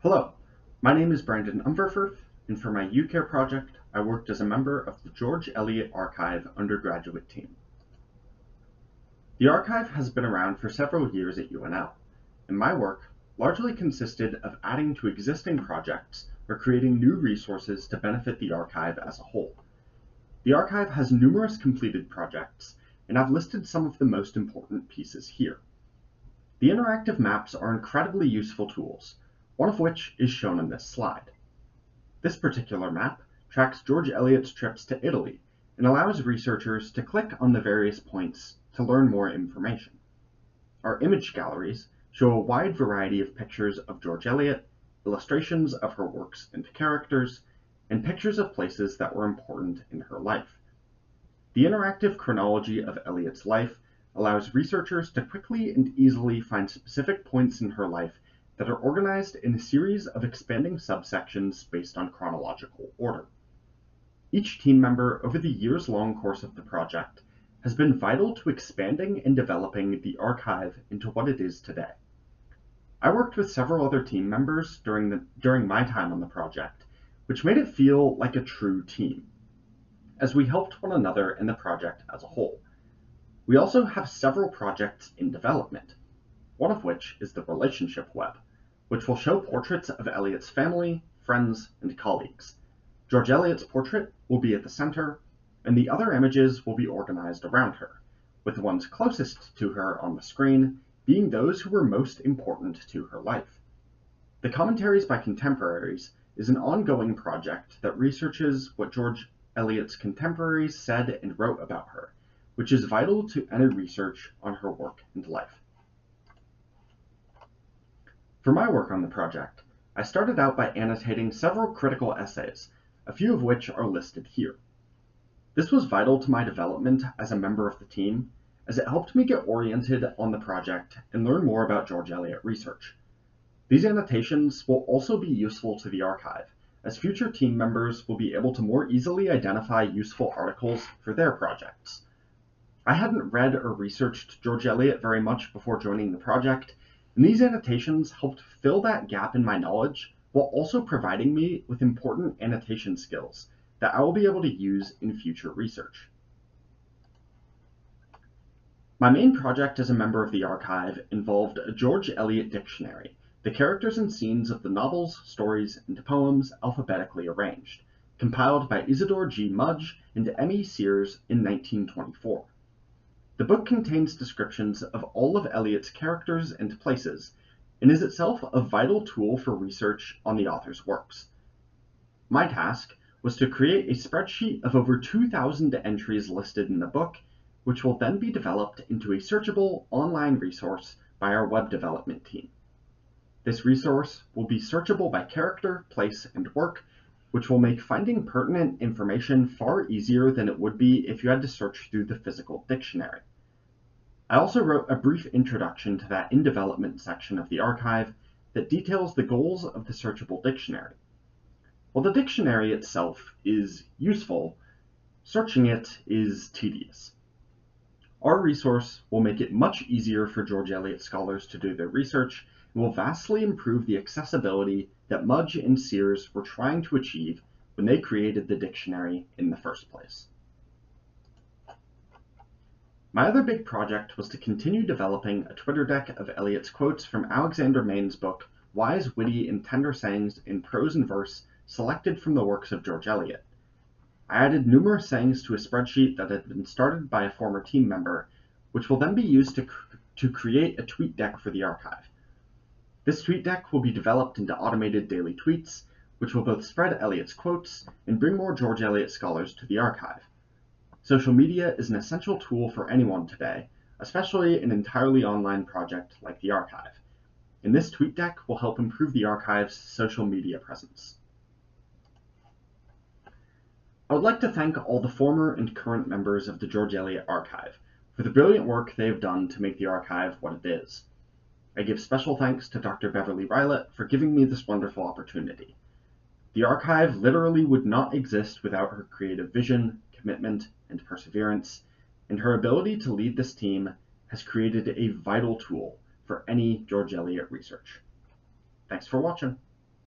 Hello, my name is Brandon Umverfurth, and for my UCARE project, I worked as a member of the George Eliot Archive undergraduate team. The archive has been around for several years at UNL, and my work largely consisted of adding to existing projects or creating new resources to benefit the archive as a whole. The archive has numerous completed projects, and I've listed some of the most important pieces here. The interactive maps are incredibly useful tools, one of which is shown in this slide. This particular map tracks George Eliot's trips to Italy and allows researchers to click on the various points to learn more information. Our image galleries show a wide variety of pictures of George Eliot, illustrations of her works and characters, and pictures of places that were important in her life. The interactive chronology of Eliot's life allows researchers to quickly and easily find specific points in her life that are organized in a series of expanding subsections based on chronological order. Each team member over the years-long course of the project has been vital to expanding and developing the archive into what it is today. I worked with several other team members during, the, during my time on the project, which made it feel like a true team, as we helped one another in the project as a whole. We also have several projects in development, one of which is the Relationship Web, which will show portraits of Eliot's family, friends, and colleagues. George Eliot's portrait will be at the center, and the other images will be organized around her, with the ones closest to her on the screen being those who were most important to her life. The Commentaries by Contemporaries is an ongoing project that researches what George Eliot's contemporaries said and wrote about her, which is vital to any research on her work and life. For my work on the project, I started out by annotating several critical essays, a few of which are listed here. This was vital to my development as a member of the team as it helped me get oriented on the project and learn more about George Eliot research. These annotations will also be useful to the archive, as future team members will be able to more easily identify useful articles for their projects. I hadn't read or researched George Eliot very much before joining the project, and these annotations helped fill that gap in my knowledge while also providing me with important annotation skills that I will be able to use in future research. My main project as a member of the archive involved a George Eliot dictionary, the characters and scenes of the novels, stories, and poems alphabetically arranged, compiled by Isadore G. Mudge and M.E. Sears in 1924. The book contains descriptions of all of Eliot's characters and places, and is itself a vital tool for research on the author's works. My task was to create a spreadsheet of over 2,000 entries listed in the book which will then be developed into a searchable online resource by our web development team. This resource will be searchable by character, place, and work, which will make finding pertinent information far easier than it would be if you had to search through the physical dictionary. I also wrote a brief introduction to that in development section of the archive that details the goals of the searchable dictionary. While the dictionary itself is useful, searching it is tedious. Our resource will make it much easier for George Eliot scholars to do their research and will vastly improve the accessibility that Mudge and Sears were trying to achieve when they created the dictionary in the first place. My other big project was to continue developing a Twitter deck of Eliot's quotes from Alexander Main's book, Wise, Witty, and Tender Sayings in Prose and Verse, selected from the works of George Eliot. I added numerous sayings to a spreadsheet that had been started by a former team member, which will then be used to, to create a tweet deck for the archive. This tweet deck will be developed into automated daily tweets, which will both spread Eliot's quotes and bring more George Eliot scholars to the archive. Social media is an essential tool for anyone today, especially an entirely online project like the archive. And this tweet deck will help improve the archive's social media presence. I would like to thank all the former and current members of the George Eliot Archive for the brilliant work they have done to make the archive what it is. I give special thanks to Dr. Beverly Rilett for giving me this wonderful opportunity. The archive literally would not exist without her creative vision, commitment, and perseverance, and her ability to lead this team has created a vital tool for any George Eliot research. Thanks for watching.